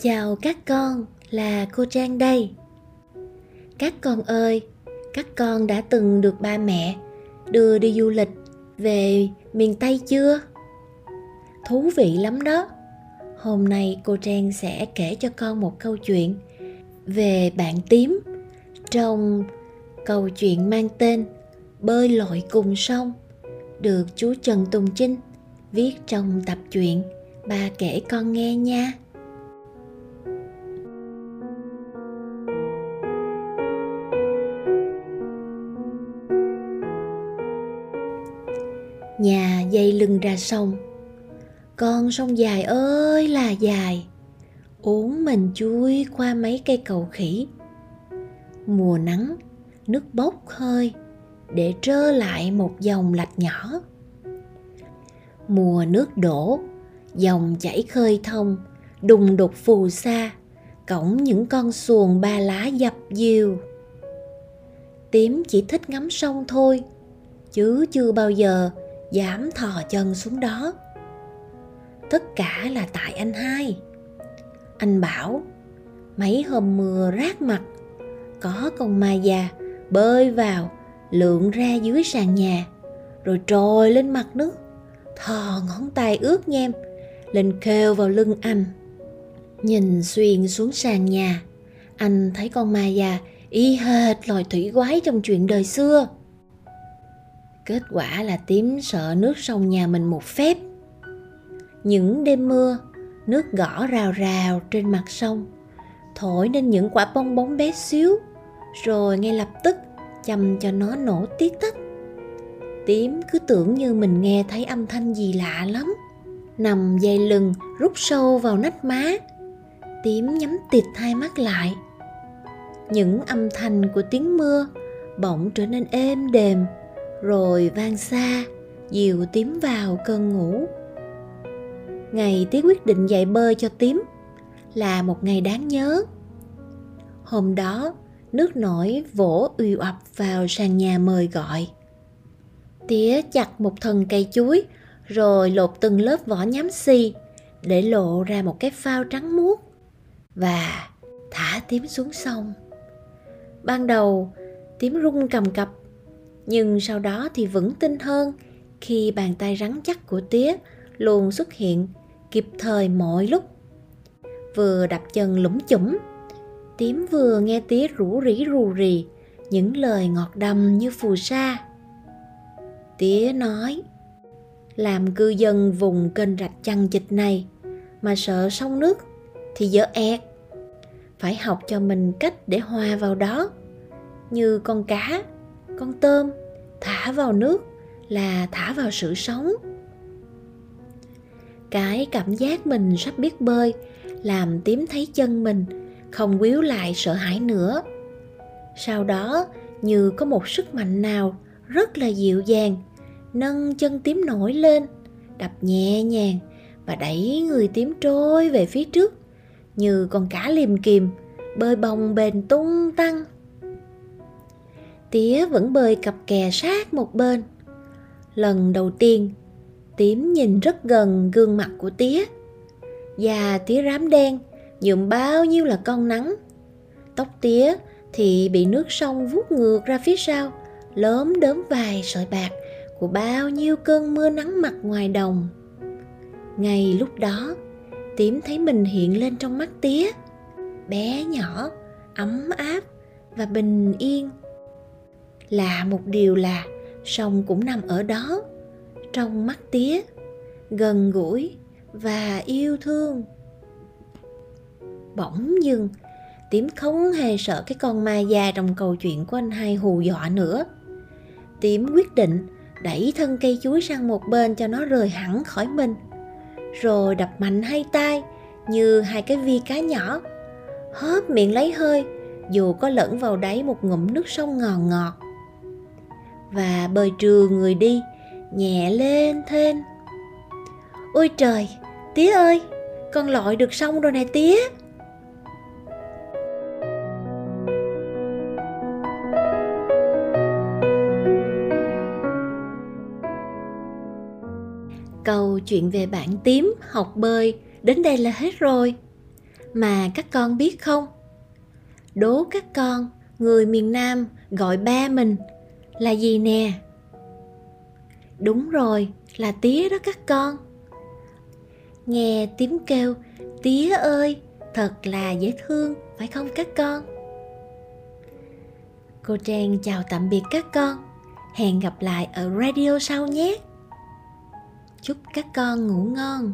Chào các con, là cô Trang đây. Các con ơi, các con đã từng được ba mẹ đưa đi du lịch về miền Tây chưa? Thú vị lắm đó. Hôm nay cô Trang sẽ kể cho con một câu chuyện về bạn tím trong câu chuyện mang tên Bơi lội cùng sông được chú Trần Tùng chinh viết trong tập truyện Ba kể con nghe nha. Nhà dây lưng ra sông. Con sông dài ơi là dài, Uống mình chui qua mấy cây cầu khỉ. Mùa nắng, Nước bốc hơi, Để trơ lại một dòng lạch nhỏ. Mùa nước đổ, Dòng chảy khơi thông, Đùng đục phù sa Cổng những con xuồng ba lá dập dìu. Tím chỉ thích ngắm sông thôi, Chứ chưa bao giờ dám thò chân xuống đó. Tất cả là tại anh hai. Anh bảo, mấy hôm mưa rát mặt, có con ma già bơi vào, lượn ra dưới sàn nhà, rồi trồi lên mặt nước, thò ngón tay ướt nhem, lên kêu vào lưng anh. Nhìn xuyên xuống sàn nhà, anh thấy con ma già y hệt loài thủy quái trong chuyện đời xưa. Kết quả là tím sợ nước sông nhà mình một phép. Những đêm mưa, nước gõ rào rào trên mặt sông, thổi nên những quả bong bóng bé xíu, rồi ngay lập tức chầm cho nó nổ tiết tách. Tím cứ tưởng như mình nghe thấy âm thanh gì lạ lắm. Nằm dây lưng rút sâu vào nách má. Tím nhắm tịt hai mắt lại. Những âm thanh của tiếng mưa bỗng trở nên êm đềm rồi vang xa, dìu tím vào cơn ngủ. Ngày tía quyết định dạy bơi cho tím là một ngày đáng nhớ. Hôm đó, nước nổi vỗ uy ập vào sàn nhà mời gọi. Tía chặt một thân cây chuối, rồi lột từng lớp vỏ nhám xì để lộ ra một cái phao trắng muốt và thả tím xuống sông. Ban đầu, tím rung cầm cập nhưng sau đó thì vững tin hơn. Khi bàn tay rắn chắc của tía luôn xuất hiện, kịp thời mọi lúc. Vừa đập chân lũng chủng, tím vừa nghe tía rủ rỉ rù rì những lời ngọt đầm như phù sa. Tía nói, làm cư dân vùng kênh rạch chằng chịch này mà sợ sông nước thì dở ẹt. Phải học cho mình cách để hòa vào đó, như con cá con tôm thả vào nước là thả vào sự sống. Cái cảm giác mình sắp biết bơi làm tím thấy chân mình, không quýu lại sợ hãi nữa. Sau đó, như có một sức mạnh nào rất là dịu dàng, nâng chân tím nổi lên, đập nhẹ nhàng và đẩy người tím trôi về phía trước, như con cá liềm kìm, bơi bồng bềnh tung tăng tía vẫn bơi cặp kè sát một bên. Lần đầu tiên, tím nhìn rất gần gương mặt của tía. Da tía rám đen, nhuộm bao nhiêu là con nắng. Tóc tía thì bị nước sông vuốt ngược ra phía sau lớn đớm vài sợi bạc của bao nhiêu cơn mưa nắng mặt ngoài đồng. Ngay lúc đó, tím thấy mình hiện lên trong mắt tía. Bé nhỏ, ấm áp và bình yên lạ một điều là sông cũng nằm ở đó. Trong mắt tía, gần gũi và yêu thương. Bỗng dưng tím không hề sợ cái con ma già trong câu chuyện của anh hai hù dọa nữa. Tím quyết định đẩy thân cây chuối sang một bên cho nó rời hẳn khỏi mình, rồi đập mạnh hai tay như hai cái vi cá nhỏ, hớp miệng lấy hơi dù có lẫn vào đáy một ngụm nước sông ngọt ngọt và bơi trừ người đi, nhẹ lên thêm. Ôi trời, tía ơi, con lội được xong rồi nè tía. Câu chuyện về bạn tím học bơi đến đây là hết rồi. Mà các con biết không? Đố các con, người miền nam gọi ba mình là gì nè? Đúng rồi là tía đó các con. Nghe tiếng kêu tía ơi thật là dễ thương phải không các con? Cô trang chào tạm biệt các con. Hẹn gặp lại ở radio sau nhé. Chúc các con ngủ ngon